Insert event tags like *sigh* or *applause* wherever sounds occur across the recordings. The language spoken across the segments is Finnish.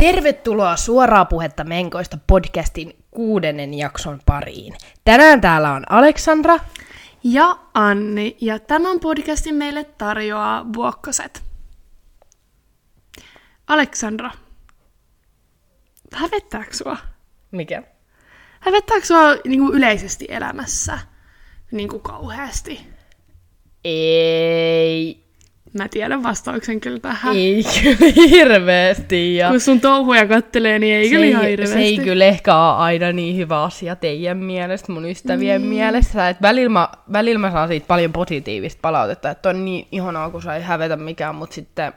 Tervetuloa suoraa puhetta Menkoista podcastin kuudennen jakson pariin. Tänään täällä on Aleksandra. Ja Anni, ja tämän podcastin meille tarjoaa Vuokkoset. Aleksandra, hävettääkö sua? Mikä? Hävettääkö sua niin kuin yleisesti elämässä niin kuin kauheasti? Ei. Mä tiedän vastauksen kyllä tähän. Ei kyllä *laughs* hirveästi. Ja Kun sun touhuja kattelee, niin ei se, kyllä ihan hirveästi. se ei kyllä ehkä ole aina niin hyvä asia teidän mielestä, mun ystävien Niin. mielestä. Et välillä, mä, välillä mä saan siitä paljon positiivista palautetta, että on niin ihanaa, kun sä ei hävetä mikään, mutta sitten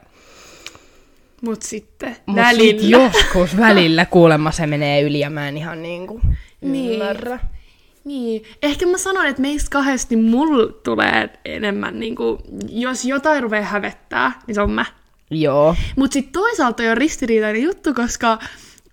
Mut sitten mut välillä. sit joskus välillä kuulemma se menee yli ja mä en ihan niinku Niin. ymmärrä. Niin, ehkä mä sanon, että meistä kahdesti mulla tulee enemmän, niin kuin, jos jotain rupeaa hävettää, niin se on mä. Joo. Mutta sitten toisaalta on ristiriitainen juttu, koska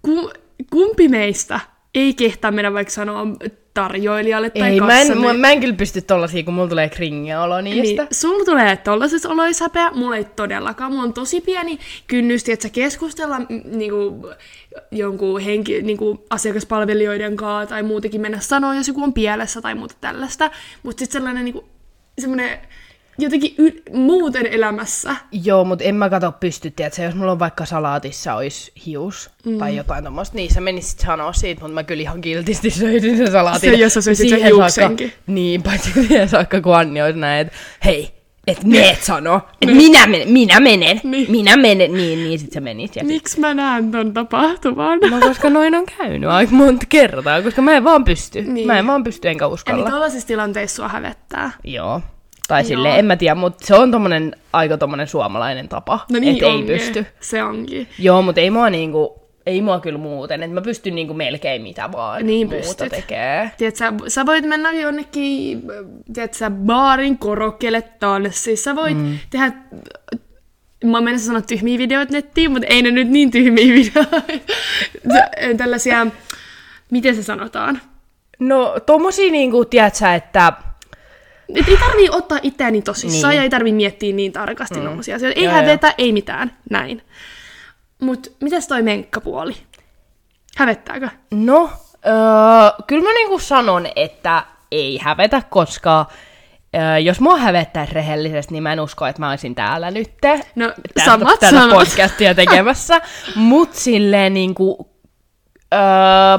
kum, kumpi meistä ei kehtaa mennä vaikka sanoa tarjoilijalle tai Ei, mä en, kassalle. mä, mä en kyllä pysty tollasia, kun mulla tulee kringiä olo niistä. Niin, sulla tulee tollaisessa oloissa häpeä, mulla ei todellakaan. Mulla on tosi pieni kynnys, että keskustella mm, niinku, jonkun henki, niinku, asiakaspalvelijoiden kanssa tai muutenkin mennä sanoa, jos joku on pielessä tai muuta tällaista. Mutta sitten sellainen niinku, semmoinen jotenkin y- muuten elämässä. Joo, mutta en mä kato pysty, että jos mulla on vaikka salaatissa olisi hius mm. tai jotain tommoista, niin sä menisit sanoa siitä, mutta mä kyllä ihan kiltisti *laughs* söisin sen salaatin. Se, jos sä söisit sen Siihen hiuksenkin. Saakka, niin, paitsi *laughs* siihen saakka, kun Anni olisi näin, että hei, et meet sano, että minä menen, minä menen, Niin. minä menen, niin, niin sit sä menit. Ja sit, Miksi mä näen ton tapahtuman? no koska noin on käynyt aika monta kertaa, koska mä en vaan pysty. Niin. Mä en vaan pysty enkä Eli uskalla. tällaisissa tilanteissa sua hävettää. Joo. Tai Joo. silleen, en mä tiedä, mutta se on tommonen, aika tommonen suomalainen tapa, No niin että ei pysty. Se onkin. Joo, mutta ei mua niinku, ei mua kyllä muuten, että mä pystyn niinku melkein mitä vaan Niin muuta pystyt. tekee. Tiedät, sä, sä voit mennä jonnekin, tiedät, sä baarin korokkeelle tanssiin. Sä voit mm. tehdä, mä menen sanoa tyhmiä videoita nettiin, mutta ei ne nyt niin tyhmiä *laughs* videoita. Tällaisia, miten se sanotaan? No tommosia niinku, tiedät sä, että Et ei tarvii ottaa itseäni tosissaan Niin. ja ei tarvii miettiä niin tarkasti mm. asioita. Ei Joo, hävetä, ei mitään. Näin. Mut mitäs toi menkkapuoli? Hävettääkö? no, öö, kyllä mä niinku sanon, että ei hävetä, koska öö, jos mua hävettäisi rehellisesti, niin mä en usko, että mä olisin täällä nyt. No, tätä, samat tätä podcastia tekemässä. *laughs* Mut silleen niinku, öö,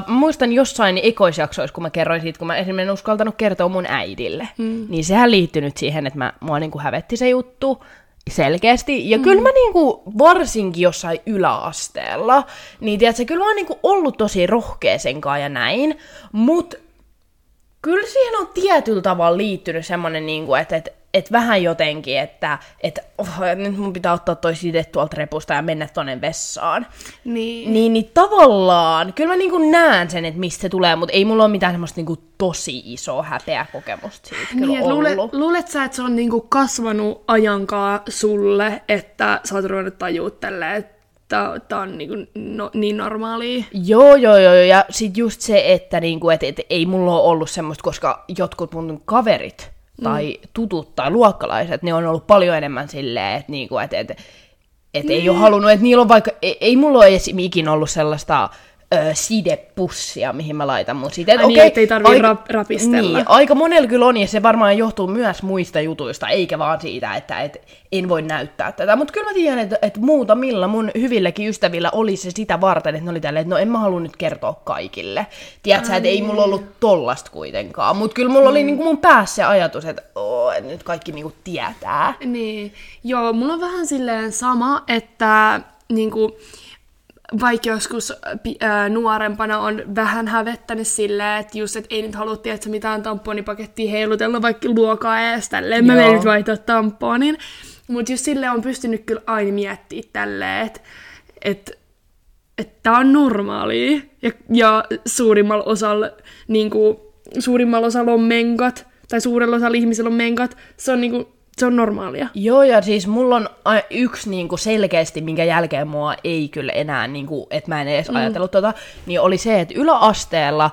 muistan jossain ekoisjaksoissa, kun mä kerroin siitä, kun mä esimerkiksi en uskaltanut kertoa mun äidille, mm. niin sehän liittyy nyt siihen, että mä, mua niinku hävetti se juttu selkeästi. Ja mm. kyllä mä niinku, varsinkin jossain yläasteella, niin tiedätkö, kyllä mä oon niinku ollut tosi rohkea sen kanssa ja näin, mut kyllä siihen on tietyllä tavalla liittynyt semmoinen, niin että et, et vähän jotenkin, että et, oh, nyt mun pitää ottaa toi side tuolta repusta ja mennä tonne vessaan. Niin. Niin, niin tavallaan, kyllä mä niinku näen sen, että mistä se tulee, mutta ei mulla ole mitään semmoista niinku tosi isoa häpeäkokemusta siitä kyllä Niin, ollut. luulet, luulet sä, että se on niinku kasvanut ajankaa sulle, että sä oot ruvennut tajua tälleen, että tää on niinku no, niin normaalia? Joo, joo, joo, joo, ja sit just se, että niinku, et, et, ei mulla ole ollut semmoista, koska jotkut mun kaverit tai tutut tai luokkalaiset, ne on ollut paljon enemmän silleen, että niinku, et, et, et ei ole halunnut, että niillä on vaikka, ei, ei mulla ole ikinä ollut sellaista ö, sidepussia, mihin mä laitan mun siteet. Ai niin, Okei, ettei tarvii aika- rap- rapistella. Niin, aika monella kyllä on, ja se varmaan johtuu myös muista jutuista, eikä vaan siitä, että et, en voi näyttää tätä. Mutta kyllä mä tiedän, että, että muutamilla mun hyvilläkin ystävillä oli se sitä varten, että ne oli tälleen, että no en mä halua nyt kertoa kaikille. Tiedätkö, sä, että ei mulla ollut tollasta kuitenkaan. Mutta kyllä mulla oli niinku mun päässä se ajatus, että, oo, että nyt kaikki niinku tietää. Niin, joo, mulla on vähän silleen sama, että niinku, vaikka joskus pi- ää, nuorempana on vähän hävettänyt silleen, että just, että ei nyt halua tiedä, mitään tamponipakettia heilutella vaikka luokaa edes tälleen, mä menen nyt vaihtaa tamponin. Mutta just silleen on pystynyt kyllä aina miettimään tälleen, että et, että tämä on normaalia. Ja, ja suurimmalla osalla, niinku, suurimmalla osalla on menkat, tai suurella osalla ihmisillä on menkat, se on, niinku, se on normaalia. Joo, ja siis mulla on yksi niinku selkeästi, minkä jälkeen mua ei kyllä enää, niinku, että mä en edes mm. ajatellut tota, niin oli se, että yläasteella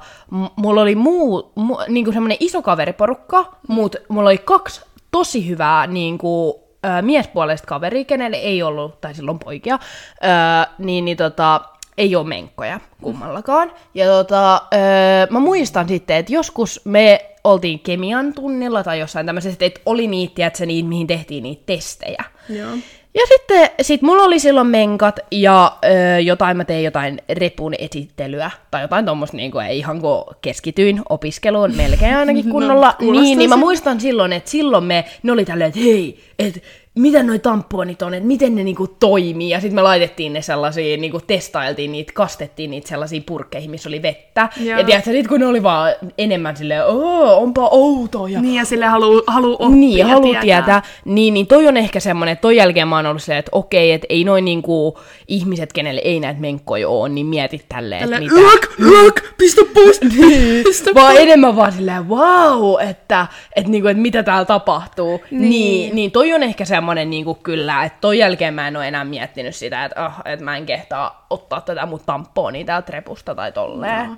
mulla oli muu, mu, niinku semmoinen iso kaveriporukka, mm. mutta mulla oli kaksi tosi hyvää niinku, ö, miespuolista kaveria, kenelle ei ollut, tai silloin poikia, ö, niin, niin tota, ei ole menkkoja kummallakaan. Ja tota, öö, mä muistan sitten, että joskus me oltiin kemian tunnilla tai jossain tämmöisessä, että oli niitä, että niin, mihin tehtiin niitä testejä. Joo. Ja sitten sit mulla oli silloin menkat ja öö, jotain, mä tein jotain repun esittelyä tai jotain tuommoista, niin kuin, ihan kun keskityin opiskeluun melkein ainakin *laughs* kunnolla. No, niin, niin mä se. muistan silloin, että silloin me, ne oli tälleen, että hei, että mitä noi tamponit on, että miten ne niinku toimii. Ja sitten me laitettiin ne sellaisiin, niinku testailtiin niitä, kastettiin niitä sellaisiin purkkeihin, missä oli vettä. Joo. Ja tiedätkö, sit kun ne oli vaan enemmän silleen, oo, onpa outoa. Ja Niin, ja sille haluu, haluu oppia niin, haluaa tietää. tietää. Niin, niin toi on ehkä semmoinen, että toi jälkeen mä oon ollut silleen, että okei, että ei noin niinku ihmiset, kenelle ei näitä menkkoja ole, niin mietit tälleen, että mitä. yök, yök, pistä pois, *laughs* pistä Vaan enemmän vaan silleen, wow, että, että, niinku, että mitä täällä tapahtuu. Niin. Niin. niin, niin toi on ehkä semmoinen niinku, kyllä, että toi jälkeen mä en ole enää miettinyt sitä, että, oh, että mä en kehtaa ottaa tätä mun tampoonia täältä repusta tai tolleen. No.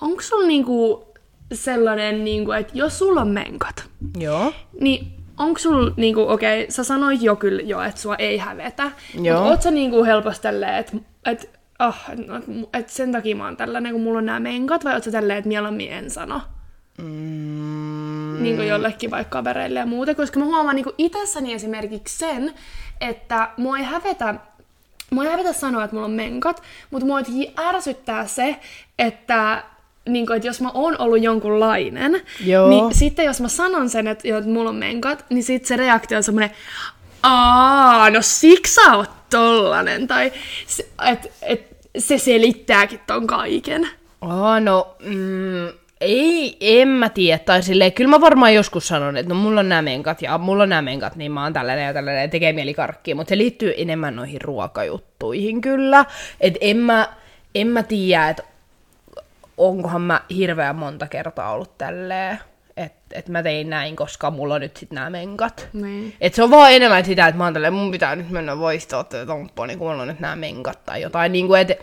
Onko sulla niinku sellainen, niinku, että jos sulla on menkat, Joo. niin onko sulla, niinku, okei, okay, sä sanoit jo kyllä jo, että sua ei hävetä, Joo. mutta oot sä niinku helposti tälleen, että et, oh, no, et sen takia mä oon tällainen, kun mulla on nämä menkat, vai oot sä tälleen, että mieluummin en sano? Mm, niin kuin jollekin vaikka kavereille ja muuta, koska mä huomaan niin itsessäni esimerkiksi sen, että mua ei hävetä, mua ei hävetä sanoa, että mulla on menkat, mutta mua ärsyttää se, että niin kuin, että jos mä oon ollut jonkunlainen, Joo. niin sitten jos mä sanon sen, että, että mulla on menkat, niin sitten se reaktio on semmoinen, aa, no siksi sä oot tollanen, tai että et, se selittääkin ton kaiken. Oh, no, mm, ei, en mä tiedä. Tai silleen, kyllä mä varmaan joskus sanon, että no mulla on nämä menkat ja mulla on nämä menkat, niin mä oon tällainen ja tällainen ja tekee mieli karkkia. Mutta se liittyy enemmän noihin ruokajuttuihin kyllä. Että en mä, en mä tiedä, että onkohan mä hirveän monta kertaa ollut tälleen, että et mä tein näin, koska mulla on nyt sit nämä menkat. Niin. Et se on vaan enemmän sitä, että mä oon tälleen, mun pitää nyt mennä voistoon tätä tomppua, niin kun mulla on nyt nämä menkat tai jotain. Niin kuin, että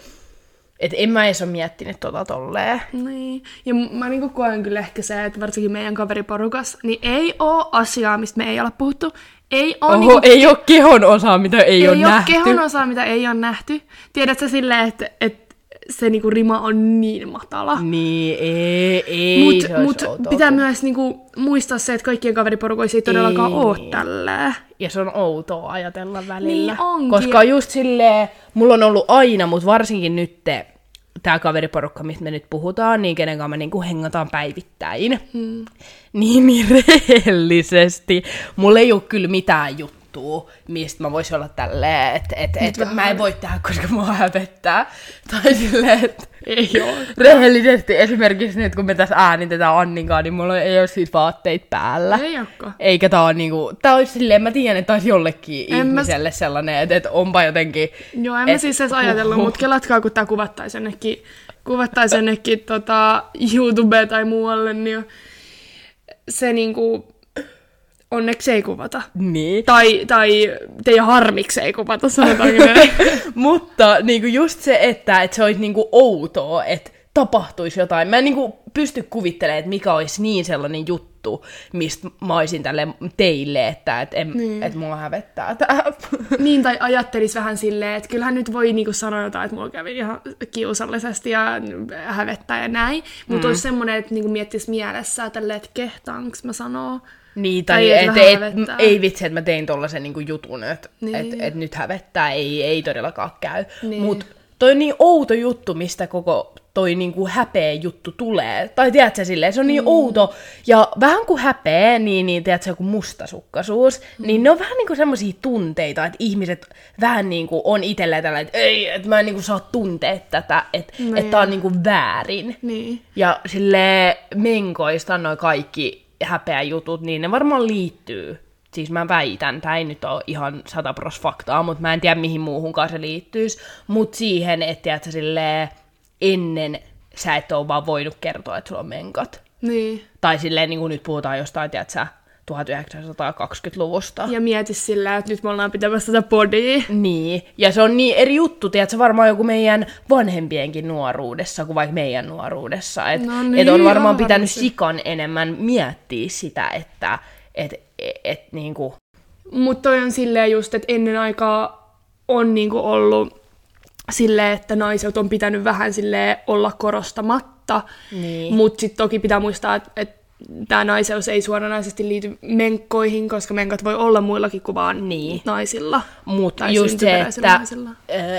et en mä edes ole miettinyt tota tolleen. Niin. Ja mä niinku koen kyllä ehkä se, että varsinkin meidän kaveriporukas, niin ei oo asiaa, mistä me ei olla puhuttu. Ei oo, Oho, niinku, ei ole kehon osa, mitä ei, ei ole oo nähty. kehon osaa, mitä ei ole nähty. Tiedätkö silleen, että, että se niinku rima on niin matala. Niin, ei, ei se mut outoa pitää kyllä. myös niinku muistaa se, että kaikkien kaveriporukoissa ei todellakaan Ei. oo tälleen. Ja se on outoa ajatella välillä. Niin onkin. Koska just silleen, mulla on ollut aina, mutta varsinkin nyt tämä kaveriporukka, mistä me nyt puhutaan, niin kenen kanssa me niinku hengataan päivittäin. Hmm. Niin, niin rehellisesti. Mulla ei ole kyllä mitään juttua, mistä mä voisin olla tälleen, että et, et, vähän mä en voi tehdä, koska mua hävettää. Tai silleen, että Ei oo. rehellisesti esimerkiksi nyt, kun me tässä äänitetään Anninkaan, niin mulla ei ole siitä vaatteita päällä. Ei ookaan. Eikä tää on niinku, tää olisi silleen, mä tiedän, että tää olisi jollekin En mä- ihmiselle sellainen, että, että onpa jotenkin... Joo, en mä et- siis edes ajatellut, mutta *laughs* kelatkaa, kun tää kuvattaisi jonnekin, kuvattaisi jonnekin tota, YouTube tai muualle, niin se niinku, onneksi ei kuvata. Niin. Tai, tai teidän harmiksi ei kuvata, sanotaanko näin. *laughs* Mutta niinku just se, että, että se olisi niinku outoa, että tapahtuisi jotain. Mä en niinku pysty kuvittelemaan, että mikä olisi niin sellainen juttu, mistä mä olisin tälle teille, että et, en, niin. et mua hävettää tää. *laughs* niin, tai ajattelis vähän silleen, että kyllähän nyt voi niinku sanoa jotain, että mulla kävi ihan kiusallisesti ja hävettää ja näin. Mutta mm. olisi semmoinen, että niinku miettisi mielessä tälleen, että kehtaanko mä sanoo. Niin, Tai tai et et, ei vitsi, että mä tein tollasen niinku jutun, että Niin. niin. et, et nyt hävettää, ei, ei todellakaan käy. Niin. Niin. Mut toi on niin outo juttu, mistä koko toi niinku häpeä juttu tulee. Tai tiedätkö silleen, se on niin mm. outo. Ja vähän kuin häpeä, niin, niin tiedätkö, joku mustasukkaisuus, mm. niin ne on vähän niinku semmosia tunteita, että ihmiset vähän niinku on itselleen tällä, että ei, että mä en niinku saa tuntea tätä, että No et tää on niinku väärin. Niin. Ja sille menkoista noin kaikki häpeäjutut, niin ne varmaan liittyy. Siis mä väitän, tämä ei nyt ole ihan satapros faktaa, mutta mä en tiedä mihin muuhunkaan se liittyisi. Mutta siihen, että sä sille ennen sä et ole vaan voinut kertoa, että sulla on menkat. Niin. Tai silleen, niin kuin nyt puhutaan jostain, tiedät sä, 1920-luvusta. Ja mieti sillä, että nyt me ollaan pitämässä tätä podia. Niin, ja se on niin eri juttu, tiedätkö, varmaan joku meidän vanhempienkin nuoruudessa kuin vaikka meidän nuoruudessa. Että No niin, et on varmaan joo, pitänyt varmasti. sikan enemmän miettiä sitä, että et, et, et, niinku, Mutta toi on silleen just, että ennen aikaa on niinku ollut sille, että naiset on pitänyt vähän sille olla korostamatta. Niin. Mutta sitten toki pitää muistaa, että et tämä naiseus ei suoranaisesti liity menkkoihin, koska menkat voi olla muillakin kuin vaan Niin. naisilla. Mutta just se, että naisilla.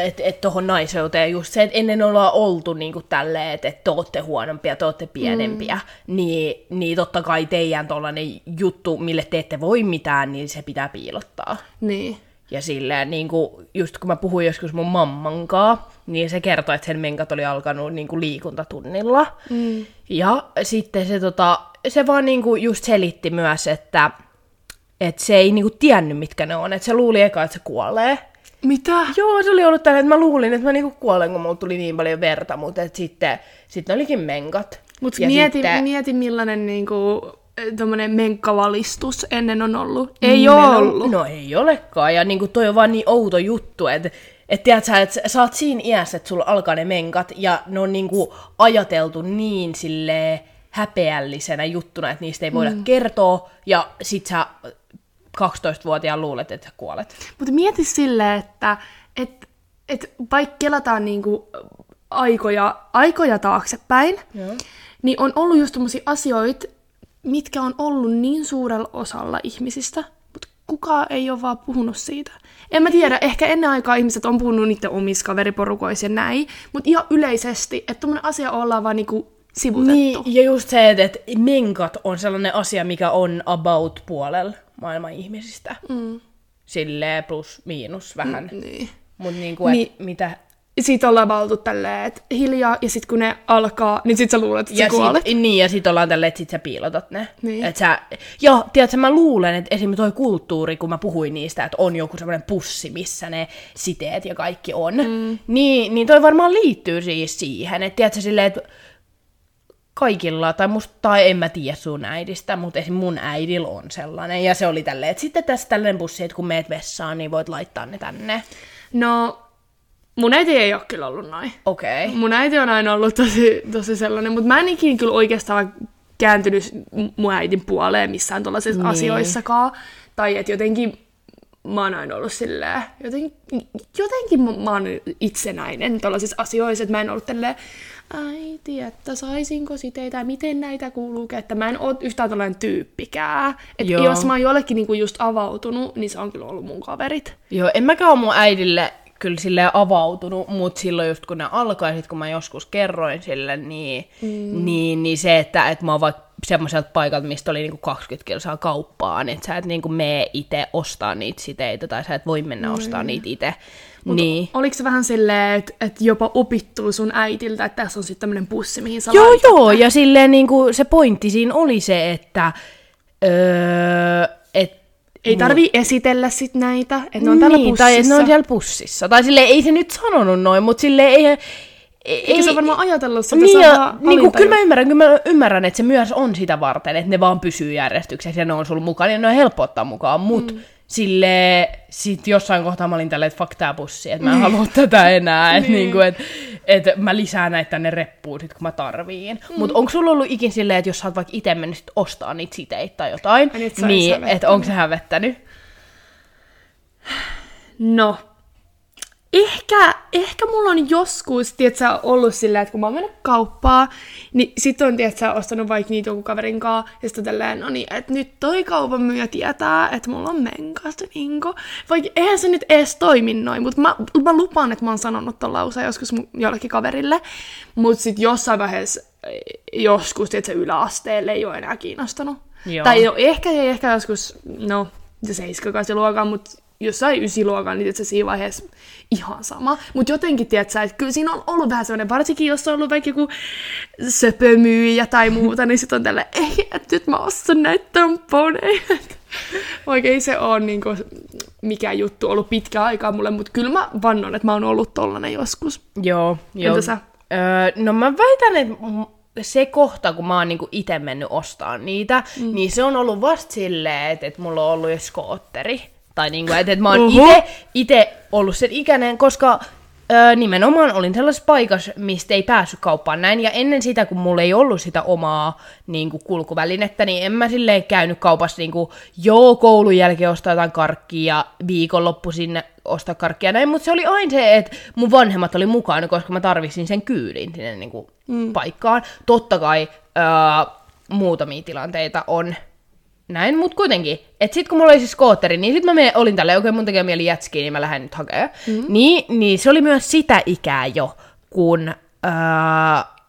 et, et tuohon naiseuteen just se, että ennen ollaan oltu niinku tälleen, että et te ootte huonompia, te ootte pienempiä, mm. niin, niin totta kai teidän tollanen juttu, mille te ette voi mitään, niin se pitää piilottaa. Niin. Ja silleen, niin kuin, just kun mä puhuin joskus mun mammankaa, niin se kertoi, että sen menkat oli alkanut niin kuin liikuntatunnilla. Mm. Ja sitten se, tota, se vaan niin kuin just selitti myös, että, että se ei niin kuin tiennyt, mitkä ne on. Että se luuli eka, että se kuolee. Mitä? Joo, se oli ollut tällä, että mä luulin, että mä niinku kuolen, kun mulla tuli niin paljon verta, mutta et sitten, sitten olikin menkat. Mutta Ja mieti, sitten- mieti, millainen niinku, tommonen menkkavalistus ennen on ollut. Ei ole Nimenomaan- ollut. No ei olekaan, ja niinku toi on vaan niin outo juttu, että et tiedät sä, että sä oot siinä iässä, että sulla alkaa ne menkat, ja ne on niinku ajateltu niin sille häpeällisenä juttuna, että niistä ei voida mm. kertoa, ja sit sä 12-vuotiaan luulet, että sä kuolet. Mutta mieti silleen, että et, et vaikka kelataan niinku aikoja, aikoja taaksepäin, Joo. niin on ollut just tommosia asioita, mitkä on ollut niin suurella osalla ihmisistä, mutta kukaan ei ole vaan puhunut siitä. En mä tiedä, ehkä ennen aikaa ihmiset on puhunut niiden omissa kaveriporukoissa ja näin, mutta ihan yleisesti, että tommonen asia ollaan vaan niinku sivutettu. Niin, ja just se, että, menkat on sellainen asia, mikä on about puolella maailman ihmisistä. Mm. Silleen plus miinus vähän. Mm, Niin. Mutta niinku, Niin. mitä... Siitä ollaan vaan oltu tälleen, että hiljaa, ja sitten kun ne alkaa, niin sit sä luulet, että Ja sä kuolet. sit, niin, ja sit ollaan tälleen, että sit sä piilotat ne. Niin. Et sä, ja tiedätkö, mä luulen, että esimerkiksi toi kulttuuri, kun mä puhuin niistä, että on joku semmoinen pussi, missä ne siteet ja kaikki on, mm. niin, niin toi varmaan liittyy siis siihen, että tiedätkö silleen, että kaikilla, tai musta, tai en mä tiedä sun äidistä, mutta esim. mun äidillä on sellainen, ja se oli tälleen, että sitten tässä tällainen pussi, että kun meet vessaan, niin voit laittaa ne tänne. No, mun äiti ei ole kyllä ollut noin. Okei. Okay. Mun äiti on aina ollut tosi, tosi sellainen, mutta mä en ikinä kyllä oikeastaan kääntynyt mun äidin puoleen missään tuollaisissa niin. asioissakaan. Tai että jotenkin mä oon aina ollut silleen, jotenkin, jotenkin mä, mä oon itsenäinen tuollaisissa asioissa, että mä en ollut tälleen, äiti, että saisinko siteitä, ja miten näitä kuuluu, että mä en oo yhtään tällainen tyyppikään. Että jos mä oon jollekin niinku just avautunut, niin se on kyllä ollut mun kaverit. Joo, en mäkään ole mun äidille kyllä silleen avautunut, mutta silloin just kun ne alkoi, sit kun mä joskus kerroin sille, niin, mm. niin, niin se, että, että mä oon vaikka semmoiselta paikalta, mistä oli niinku 20 kilsaa kauppaan, että sä et niinku mene itse ostaa niitä siteitä, tai sä et voi mennä mm. ostaa niitä itse. Niin. Oliko se vähän silleen, että et jopa opittuu sun äitiltä, että tässä on sitten tämmöinen pussi, mihin sä Joo, laitat? joo, ja silleen niinku se pointti siinä oli se, että öö, et, Ei tarvii esitellä sit näitä, että ne on tällä niin, pussissa. tai ne on siellä pussissa. Tai silleen, ei se nyt sanonut noin, mutta silleen ei... ei Eikä se ole varmaan ajatellut sitä, niin, vaan niin kuin, kyllä mä ymmärrän, kyllä mä ymmärrän, että se myös on sitä varten, että ne vaan pysyy järjestyksessä ja ne on sulla mukana ja ne on helppo ottaa mukaan, mutta mm. sille sit jossain kohtaa mä olin tälleen, että fuck tää pussi, että mä en halua tätä enää, että Niin. niinku, et, et mä lisään näitä tänne reppuun sit, kun mä tarviin. Mm. Mutta onko sulla ollut ikin silleen, että jos sä oot vaikka itse mennyt sit ostaa niitä siteitä tai jotain, niin että onko se hävettänyt? No, ehkä, ehkä mulla on joskus, tiedätkö, ollut silleen, että kun mä oon mennyt kauppaan, niin sit on, tiedätkö, ostanut vaikka niitä jonkun kaverin kanssa, ja sitten tälleen, no niin, että nyt toi kaupan myyjä tietää, että mulla on menkas, niinku. Vaikka eihän se nyt edes toimi noin, mutta mä, mä lupaan, että mä oon sanonut ton lauseen joskus mun jollekin kaverille, mutta sit jossain vaiheessa joskus, tiedätkö, yläasteelle ei ole enää kiinnostanut. Joo. Tai no, ehkä ei ehkä joskus, no, se 7 luokan, mutta jossain ysiluokan, niin se siinä vaiheessa ihan sama. Mutta jotenkin, tiedätkö, että kyllä siinä on ollut vähän sellainen, varsinkin jos on ollut vaikka joku söpömyyjä tai muuta, niin sitten on tällä, ei, että nyt mä ostan näitä tamponeja. *laughs* Oikein se on niinku mikä juttu ollut pitkä aikaa mulle, mutta kyllä mä vannon, että mä oon ollut tollanen joskus. Joo, joo. Entä sä? Öö, no mä väitän, että se kohta, kun mä oon niinku itse mennyt ostaa niitä, mm. niin se on ollut vasta silleen, että, että mulla on ollut jo skootteri. Tai niinku, että, että mä oon ite, ite ollut sen ikäinen, koska öö, nimenomaan olin sellaisessa paikassa, mistä ei päässyt kauppaan näin. Ja ennen sitä, kun mulla ei ollut sitä omaa niinku, kulkuvälinettä, niin en mä silleen käynyt kaupassa niinku, joo, koulun jälkeen ostaa jotain karkkia ja viikonloppuisin ostaa karkkia näin, mutta se oli aina se, että mun vanhemmat oli mukana, koska mä tarvitsin sen kyydin sinne niin kuin mm. paikkaan. Totta kai öö, muutamia tilanteita on näin, mutta kuitenkin. Että sit kun mulla oli siis skootteri, niin sit mä me, olin tällä, okei okay, mun tekee mieli jätskiä, niin mä lähden nyt hakemaan. Mm. Niin, niin se oli myös sitä ikää jo, kun öö,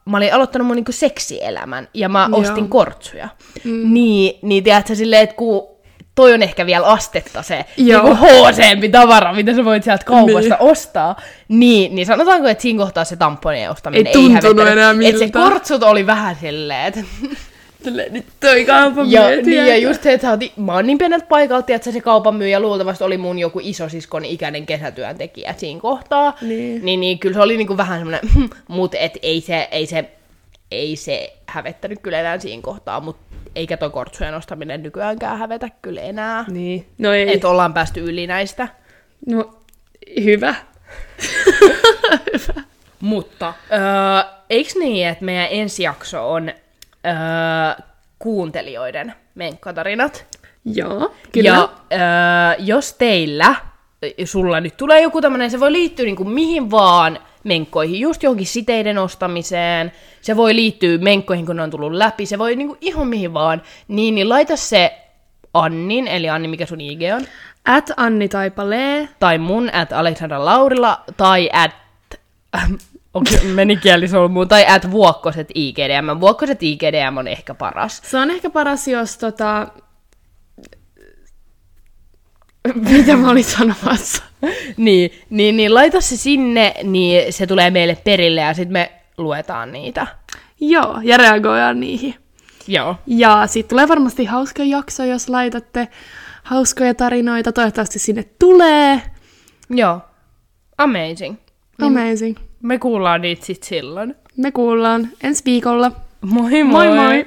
mä olin aloittanut mun niinku seksielämän ja mä Joo. ostin kortsuja. Mm. Niin, niin tiedätkö silleen, että kun toi on ehkä vielä astetta se niinku hc tavara, mitä sä voit sieltä kaupasta niin. ostaa. Niin, niin sanotaanko, että siinä kohtaa se tamponien ostaminen ei, ei tuntunut enää miltä. Että se kortsut oli vähän silleen, että *laughs* nyt toi kaupan ja, niin, ja just se, että oot, mä oon niin pieneltä paikalta, että se kaupan myyjä luultavasti oli mun joku isosiskon ikäinen kesätyöntekijä siinä kohtaa. Niin. Niin, niin kyllä se oli niinku vähän semmoinen, mutta et ei se, ei se, ei se hävettänyt kyllä enää siinä kohtaa, mutta eikä toi kortsujen ostaminen nykyäänkään hävetä kyllä enää. Niin. No ei. Että ollaan päästy yli näistä. No, hyvä. *laughs* hyvä. Mutta, öö, eikö niin, että meidän ensi jakso on öö, kuuntelijoiden menkkatarinat. Joo, kyllä. Ja öö, jos teillä, sulla nyt tulee joku tämmöinen, se voi liittyä niin kuin mihin vaan menkkoihin, just johonkin siteiden ostamiseen, se voi liittyä menkkoihin, kun ne on tullut läpi, se voi niin kuin ihan mihin vaan, niin, niin laita se Annin, eli Anni, mikä sun IG on? At Anni Taipalee. Tai mun, at Alexandra Laurila, tai at onko meni kielisolmuun, tai at vuokkoset IGDM. Vuokkoset IGDM on ehkä paras. Se on ehkä paras, jos tota... Mitä mä olin sanomassa? niin, niin, niin, laita se sinne, niin se tulee meille perille ja sitten me luetaan niitä. Joo, ja reagoidaan niihin. Joo. Ja sitten tulee varmasti hauska jakso, jos laitatte hauskoja tarinoita. Toivottavasti sinne tulee. Joo. Amazing. Amazing. Me kuullaan niitä sitten silloin. Me kuullaan ensi viikolla. Moi moi! moi, moi.